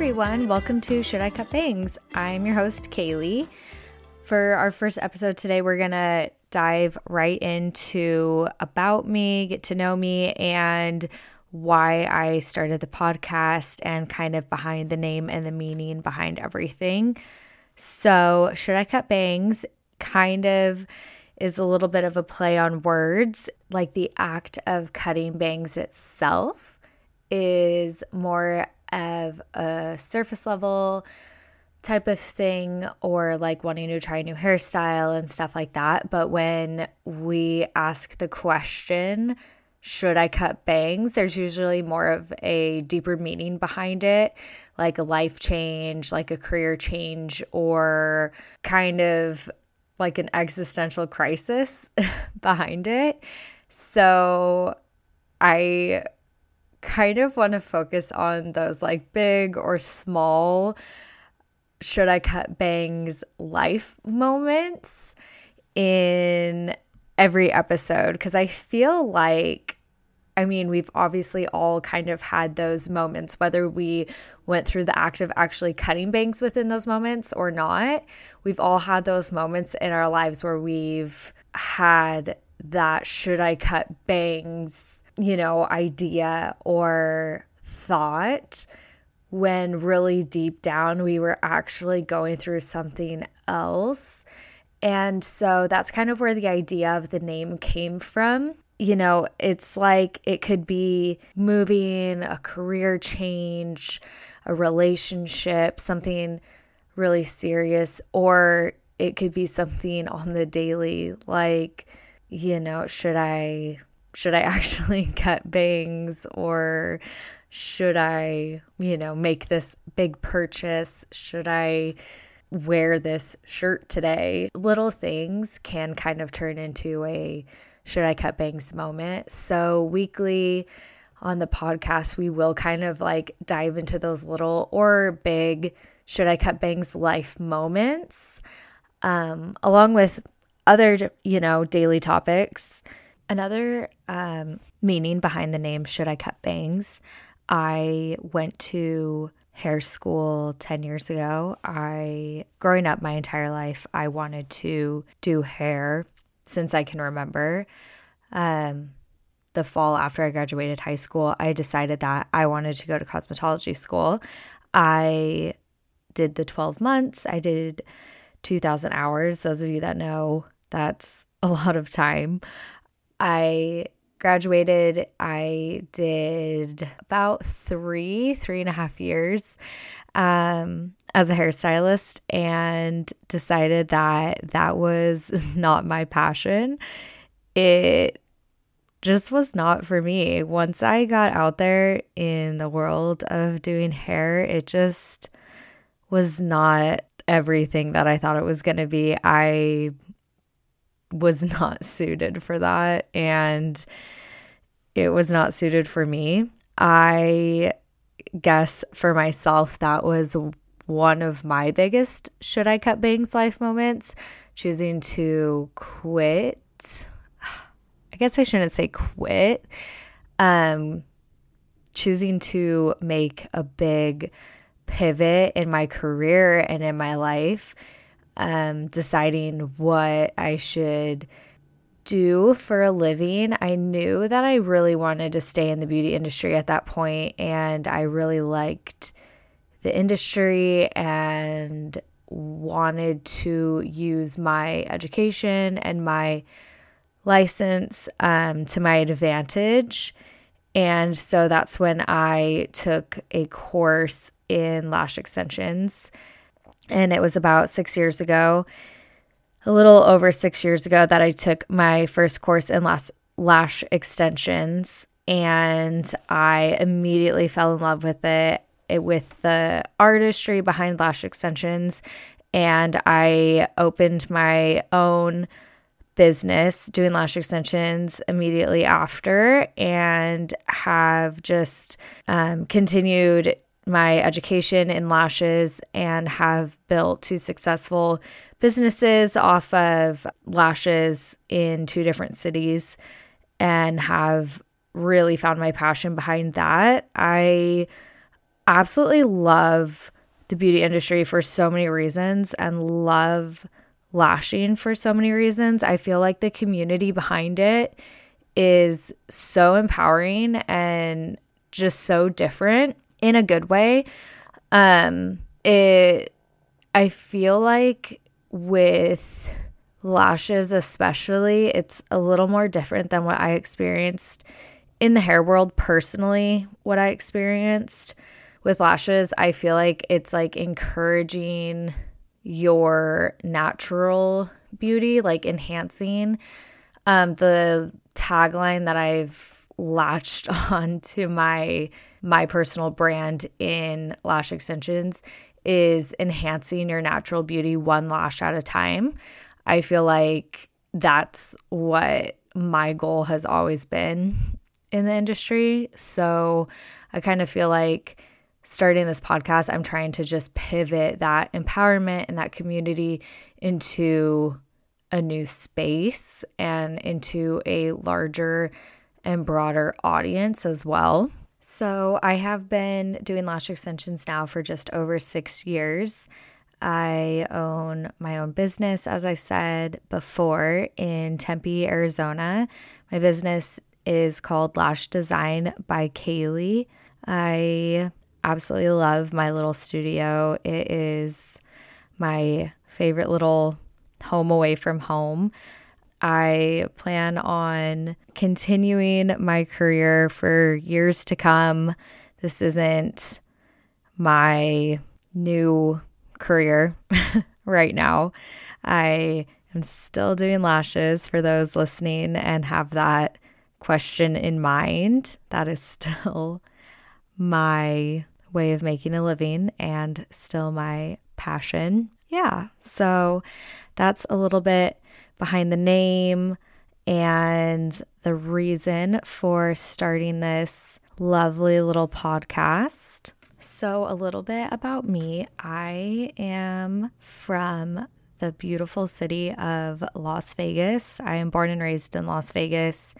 everyone. Welcome to Should I Cut Bangs? I'm your host, Kaylee. For our first episode today, we're going to dive right into about me, get to know me, and why I started the podcast and kind of behind the name and the meaning behind everything. So, Should I Cut Bangs kind of is a little bit of a play on words, like the act of cutting bangs itself is more of a surface level type of thing or like wanting to try a new hairstyle and stuff like that. But when we ask the question, should I cut bangs? There's usually more of a deeper meaning behind it, like a life change, like a career change, or kind of like an existential crisis behind it. So I kind of want to focus on those like big or small should I cut bangs life moments in every episode because I feel like I mean, we've obviously all kind of had those moments, whether we went through the act of actually cutting bangs within those moments or not. We've all had those moments in our lives where we've had that should I cut bangs, you know, idea or thought when really deep down we were actually going through something else. And so that's kind of where the idea of the name came from you know, it's like it could be moving, a career change, a relationship, something really serious, or it could be something on the daily, like, you know, should I should I actually cut bangs or should I, you know, make this big purchase? Should I wear this shirt today? Little things can kind of turn into a should I cut bangs moment. So, weekly on the podcast, we will kind of like dive into those little or big should I cut bangs life moments, um, along with other, you know, daily topics. Another um, meaning behind the name Should I Cut Bangs? I went to hair school 10 years ago. I, growing up my entire life, I wanted to do hair since I can remember. Um, the fall after I graduated high school, I decided that I wanted to go to cosmetology school. I did the 12 months, I did 2,000 hours. Those of you that know, that's a lot of time. I graduated, I did about three, three and a half years um, as a hairstylist and decided that that was not my passion. It just was not for me. Once I got out there in the world of doing hair, it just was not everything that I thought it was going to be. I was not suited for that and it was not suited for me. I guess for myself, that was one of my biggest should I cut bangs life moments, choosing to quit. I guess I shouldn't say quit. Um, choosing to make a big pivot in my career and in my life, um, deciding what I should do for a living, I knew that I really wanted to stay in the beauty industry at that point, and I really liked the industry and wanted to use my education and my license um, to my advantage. And so that's when I took a course in lash extensions. And it was about six years ago a little over six years ago that I took my first course in lash, lash extensions, and I immediately fell in love with it, it with the artistry behind lash extensions. And I opened my own business doing lash extensions immediately after and have just um, continued my education in lashes and have built two successful businesses off of lashes in two different cities and have really found my passion behind that. I absolutely love the beauty industry for so many reasons and love lashing for so many reasons. I feel like the community behind it is so empowering and just so different in a good way. Um it I feel like with lashes especially, it's a little more different than what I experienced in the hair world personally, what I experienced with lashes, I feel like it's like encouraging your natural beauty, like enhancing. Um, the tagline that I've latched on to my my personal brand in lash extensions is enhancing your natural beauty one lash at a time. I feel like that's what my goal has always been in the industry. So I kind of feel like starting this podcast, I'm trying to just pivot that empowerment and that community into a new space and into a larger and broader audience as well. So, I have been doing lash extensions now for just over six years. I own my own business, as I said before, in Tempe, Arizona. My business is called Lash Design by Kaylee. I absolutely love my little studio. It is my favorite little home away from home. I plan on continuing my career for years to come. This isn't my new career right now. I am still doing lashes for those listening and have that question in mind. That is still my way of making a living and still my passion. Yeah. So that's a little bit behind the name and the reason for starting this lovely little podcast. So, a little bit about me. I am from the beautiful city of Las Vegas. I am born and raised in Las Vegas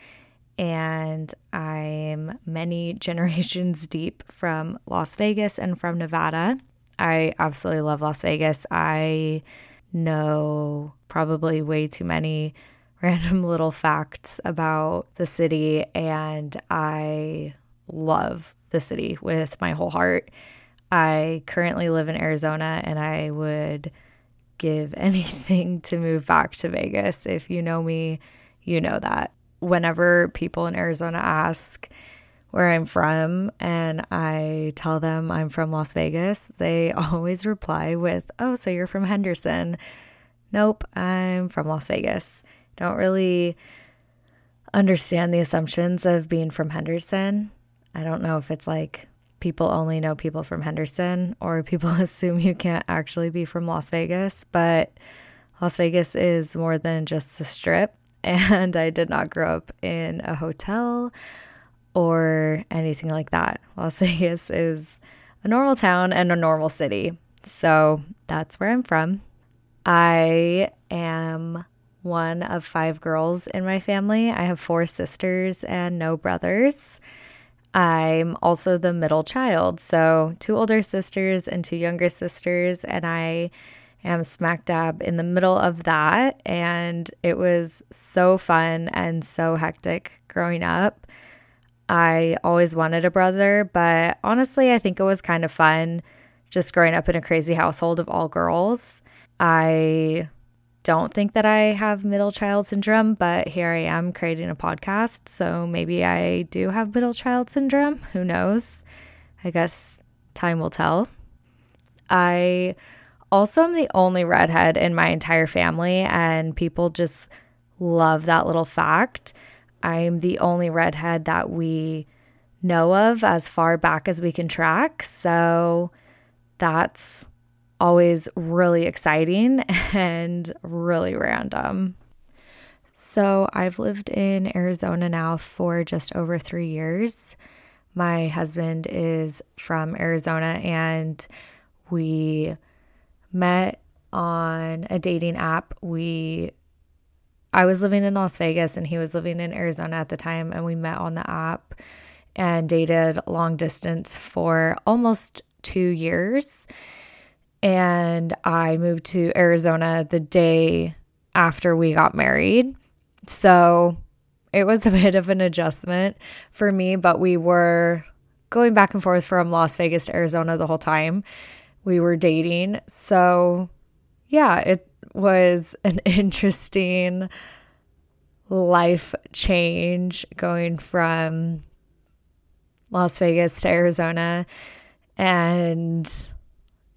and I'm many generations deep from Las Vegas and from Nevada. I absolutely love Las Vegas. I know probably way too many random little facts about the city, and I love the city with my whole heart. I currently live in Arizona, and I would give anything to move back to Vegas. If you know me, you know that whenever people in Arizona ask where I'm from and I tell them I'm from Las Vegas, they always reply with, Oh, so you're from Henderson. Nope, I'm from Las Vegas. Don't really understand the assumptions of being from Henderson. I don't know if it's like people only know people from Henderson or people assume you can't actually be from Las Vegas, but Las Vegas is more than just the strip and I did not grow up in a hotel or anything like that. Las Vegas is a normal town and a normal city. So that's where I'm from. I am one of five girls in my family. I have four sisters and no brothers. I'm also the middle child. So, two older sisters and two younger sisters. And I am smack dab in the middle of that. And it was so fun and so hectic growing up. I always wanted a brother, but honestly, I think it was kind of fun just growing up in a crazy household of all girls. I don't think that I have middle child syndrome, but here I am creating a podcast. So maybe I do have middle child syndrome. Who knows? I guess time will tell. I also am the only redhead in my entire family, and people just love that little fact. I'm the only redhead that we know of as far back as we can track. So that's always really exciting and really random. So I've lived in Arizona now for just over three years. My husband is from Arizona and we met on a dating app. We I was living in Las Vegas and he was living in Arizona at the time and we met on the app and dated long distance for almost two years. And I moved to Arizona the day after we got married. So it was a bit of an adjustment for me, but we were going back and forth from Las Vegas to Arizona the whole time we were dating. So, yeah, it was an interesting life change going from Las Vegas to Arizona and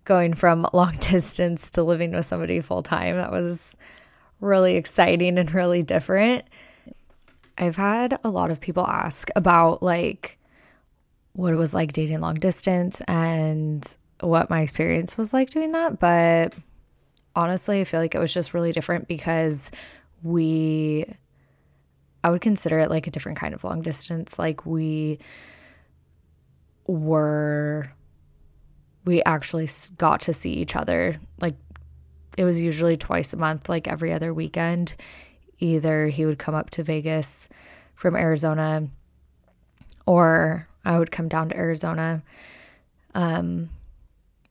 going from long distance to living with somebody full time. That was really exciting and really different. I've had a lot of people ask about like what it was like dating long distance and what my experience was like doing that, but honestly, I feel like it was just really different because we I would consider it like a different kind of long distance. Like we were we actually got to see each other like it was usually twice a month like every other weekend either he would come up to Vegas from Arizona or I would come down to Arizona um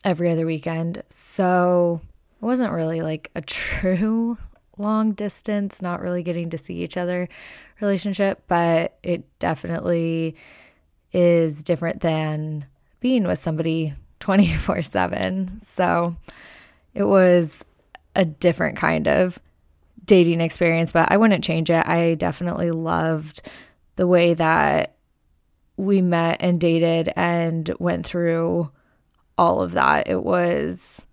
every other weekend so it wasn't really like a true long distance not really getting to see each other relationship but it definitely is different than being with somebody 24 7. So it was a different kind of dating experience, but I wouldn't change it. I definitely loved the way that we met and dated and went through all of that. It was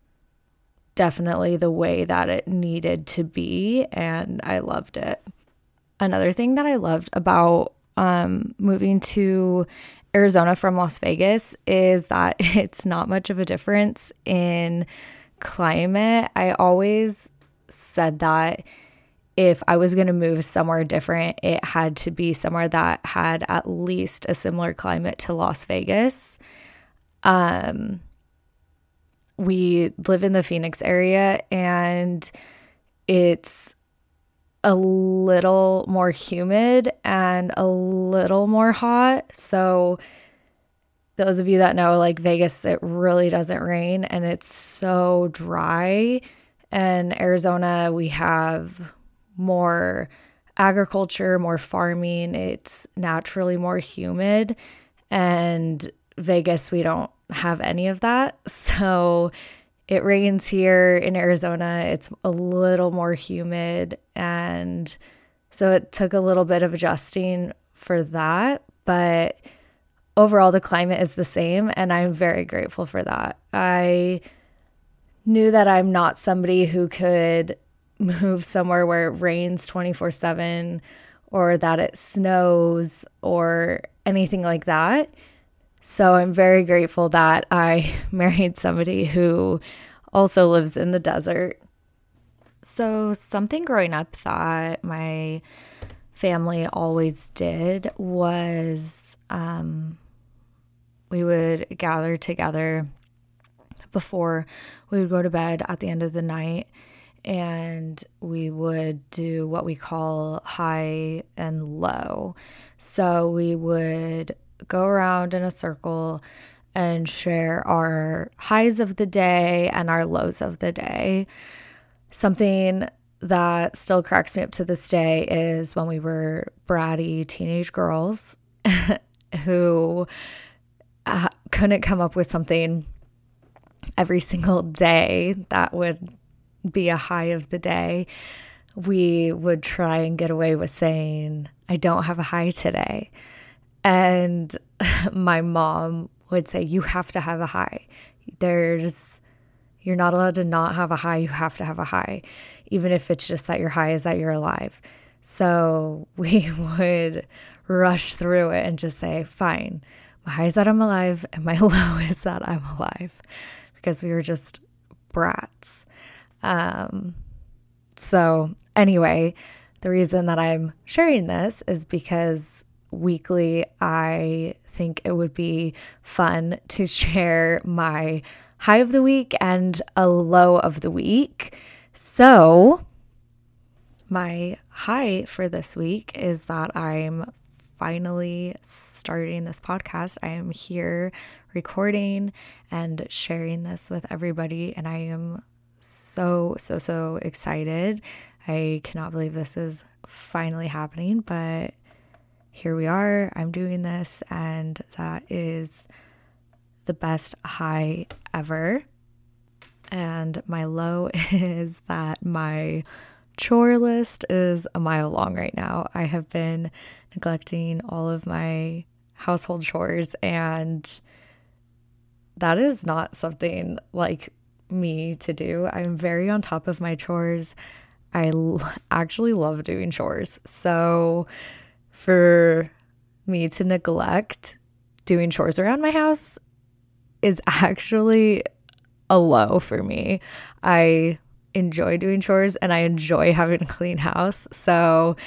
definitely the way that it needed to be, and I loved it. Another thing that I loved about um, moving to Arizona from Las Vegas is that it's not much of a difference in climate. I always said that if I was going to move somewhere different, it had to be somewhere that had at least a similar climate to Las Vegas. Um, we live in the Phoenix area and it's a little more humid and a little more hot. So, those of you that know, like Vegas, it really doesn't rain and it's so dry. And Arizona, we have more agriculture, more farming. It's naturally more humid. And Vegas, we don't have any of that. So, it rains here in Arizona. It's a little more humid. And so it took a little bit of adjusting for that. But overall, the climate is the same. And I'm very grateful for that. I knew that I'm not somebody who could move somewhere where it rains 24 7 or that it snows or anything like that. So I'm very grateful that I married somebody who also lives in the desert. So, something growing up that my family always did was um, we would gather together before we would go to bed at the end of the night and we would do what we call high and low. So we would go around in a circle and share our highs of the day and our lows of the day. Something that still cracks me up to this day is when we were bratty teenage girls who uh, couldn't come up with something every single day that would be a high of the day. We would try and get away with saying, I don't have a high today. And my mom would say, You have to have a high. There's, you're not allowed to not have a high. You have to have a high, even if it's just that your high is that you're alive. So we would rush through it and just say, Fine, my high is that I'm alive, and my low is that I'm alive, because we were just brats. Um, so, anyway, the reason that I'm sharing this is because weekly, I think it would be fun to share my high of the week and a low of the week. So, my high for this week is that I'm finally starting this podcast. I am here recording and sharing this with everybody, and I am so, so, so excited. I cannot believe this is finally happening, but here we are. I'm doing this, and that is the best high ever. And my low is that my chore list is a mile long right now. I have been neglecting all of my household chores, and that is not something like me to do. I'm very on top of my chores. I l- actually love doing chores. So for me to neglect doing chores around my house is actually a low for me. I enjoy doing chores and I enjoy having a clean house. So,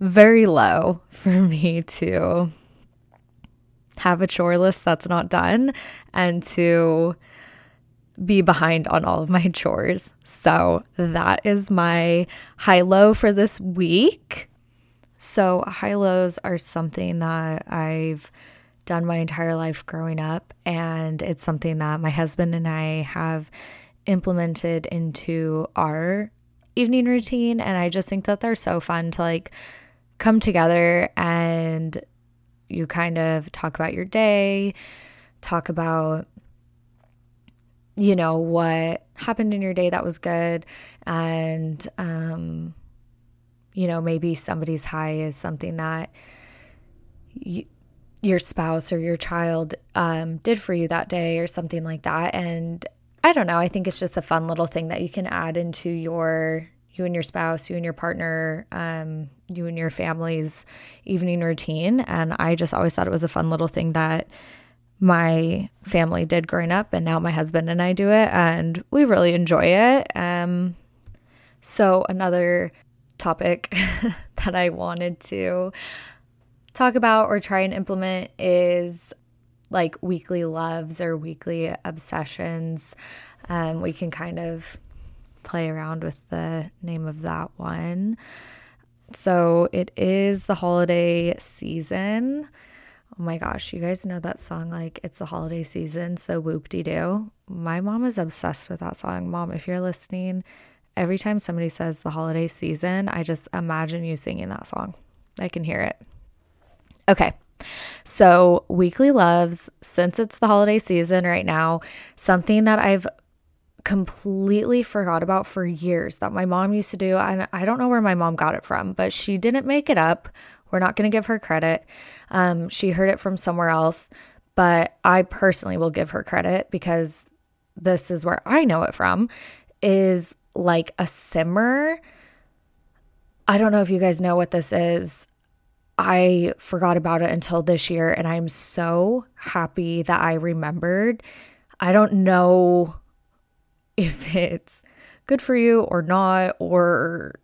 very low for me to have a chore list that's not done and to be behind on all of my chores. So, that is my high low for this week. So, high lows are something that I've done my entire life growing up, and it's something that my husband and I have implemented into our evening routine. And I just think that they're so fun to like come together and you kind of talk about your day, talk about you know what happened in your day that was good and um you know maybe somebody's high is something that your spouse or your child um, did for you that day or something like that and i don't know i think it's just a fun little thing that you can add into your you and your spouse you and your partner um, you and your family's evening routine and i just always thought it was a fun little thing that my family did growing up and now my husband and I do it and we really enjoy it. Um so another topic that I wanted to talk about or try and implement is like weekly loves or weekly obsessions. Um, we can kind of play around with the name of that one. So it is the holiday season. Oh my gosh, you guys know that song like it's the holiday season, so whoop de doo. My mom is obsessed with that song. Mom, if you're listening, every time somebody says the holiday season, I just imagine you singing that song. I can hear it. Okay. So, weekly loves, since it's the holiday season right now, something that I've completely forgot about for years that my mom used to do. And I don't know where my mom got it from, but she didn't make it up. We're not going to give her credit. Um, she heard it from somewhere else, but I personally will give her credit because this is where I know it from is like a simmer. I don't know if you guys know what this is. I forgot about it until this year, and I'm so happy that I remembered. I don't know if it's good for you or not, or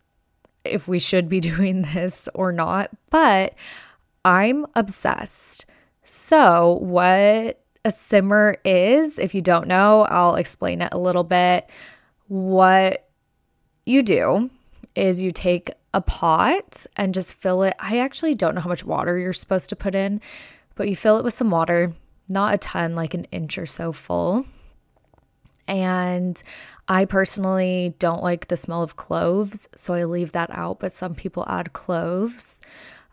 if we should be doing this or not, but I'm obsessed. So, what a simmer is, if you don't know, I'll explain it a little bit. What you do is you take a pot and just fill it. I actually don't know how much water you're supposed to put in, but you fill it with some water, not a ton, like an inch or so full. And I personally don't like the smell of cloves, so I leave that out, but some people add cloves.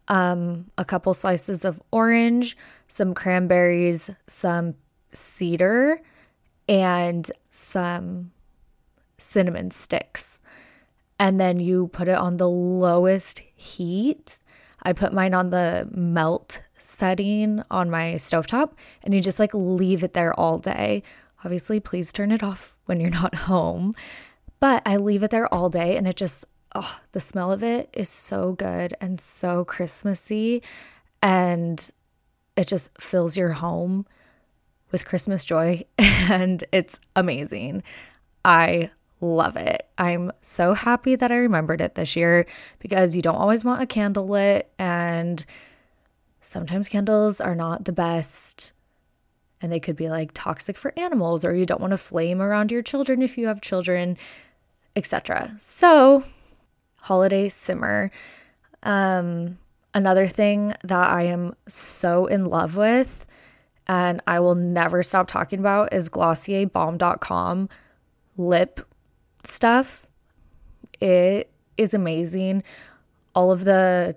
Um, a couple slices of orange, some cranberries, some cedar, and some cinnamon sticks. And then you put it on the lowest heat. I put mine on the melt setting on my stovetop, and you just like leave it there all day Obviously, please turn it off when you're not home. But I leave it there all day and it just, oh, the smell of it is so good and so Christmassy. And it just fills your home with Christmas joy and it's amazing. I love it. I'm so happy that I remembered it this year because you don't always want a candle lit and sometimes candles are not the best and they could be like toxic for animals or you don't want to flame around your children if you have children etc so holiday simmer um Another thing that I am so in love with and I will never stop talking about is Glossier Balm Dotcom lip stuff. It is amazing. All of the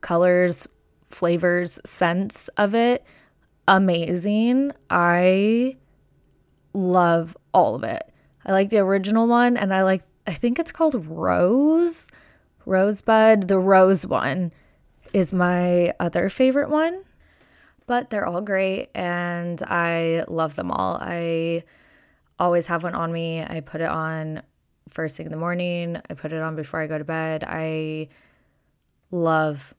colors, flavors, scents of it, amazing. I love all of it. I like the original one and I like I think it's called Rose, Rosebud. The rose one is my other favorite one. But they're all great and I love them all. I always have one on me. I put it on first thing in the morning. I put it on before I go to bed. I love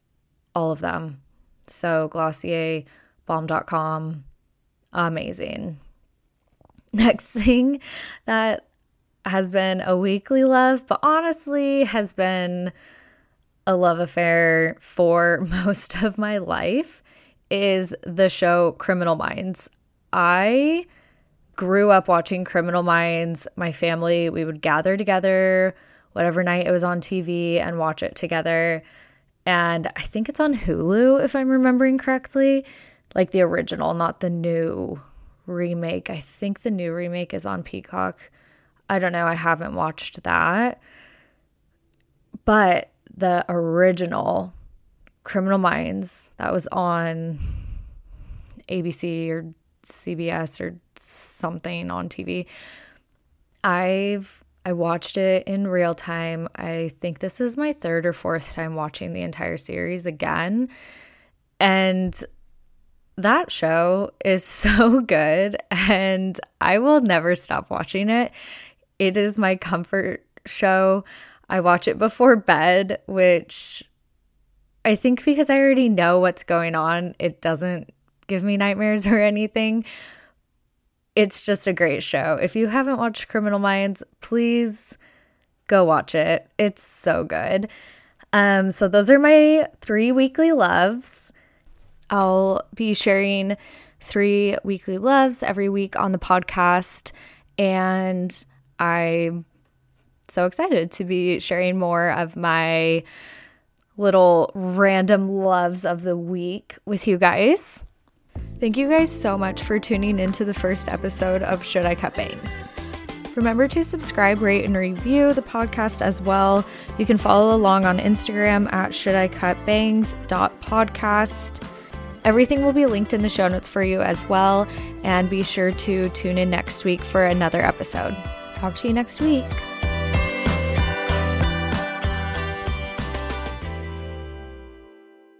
all of them. So glossierbalm.com amazing. Next thing that has been a weekly love, but honestly has been a love affair for most of my life is the show Criminal Minds. I grew up watching Criminal Minds. My family, we would gather together whatever night it was on TV and watch it together. And I think it's on Hulu, if I'm remembering correctly, like the original, not the new remake. I think the new remake is on Peacock. I don't know. I haven't watched that. But the original Criminal Minds that was on ABC or CBS or something on TV. I've I watched it in real time. I think this is my third or fourth time watching the entire series again. And that show is so good and I will never stop watching it. It is my comfort show. I watch it before bed, which I think because I already know what's going on, it doesn't give me nightmares or anything. It's just a great show. If you haven't watched Criminal Minds, please go watch it. It's so good. Um, so those are my three weekly loves. I'll be sharing three weekly loves every week on the podcast. And I'm so excited to be sharing more of my little random loves of the week with you guys. Thank you guys so much for tuning into the first episode of Should I Cut Bangs? Remember to subscribe, rate, and review the podcast as well. You can follow along on Instagram at should I cut bangs podcast. Everything will be linked in the show notes for you as well. And be sure to tune in next week for another episode. Talk to you next week.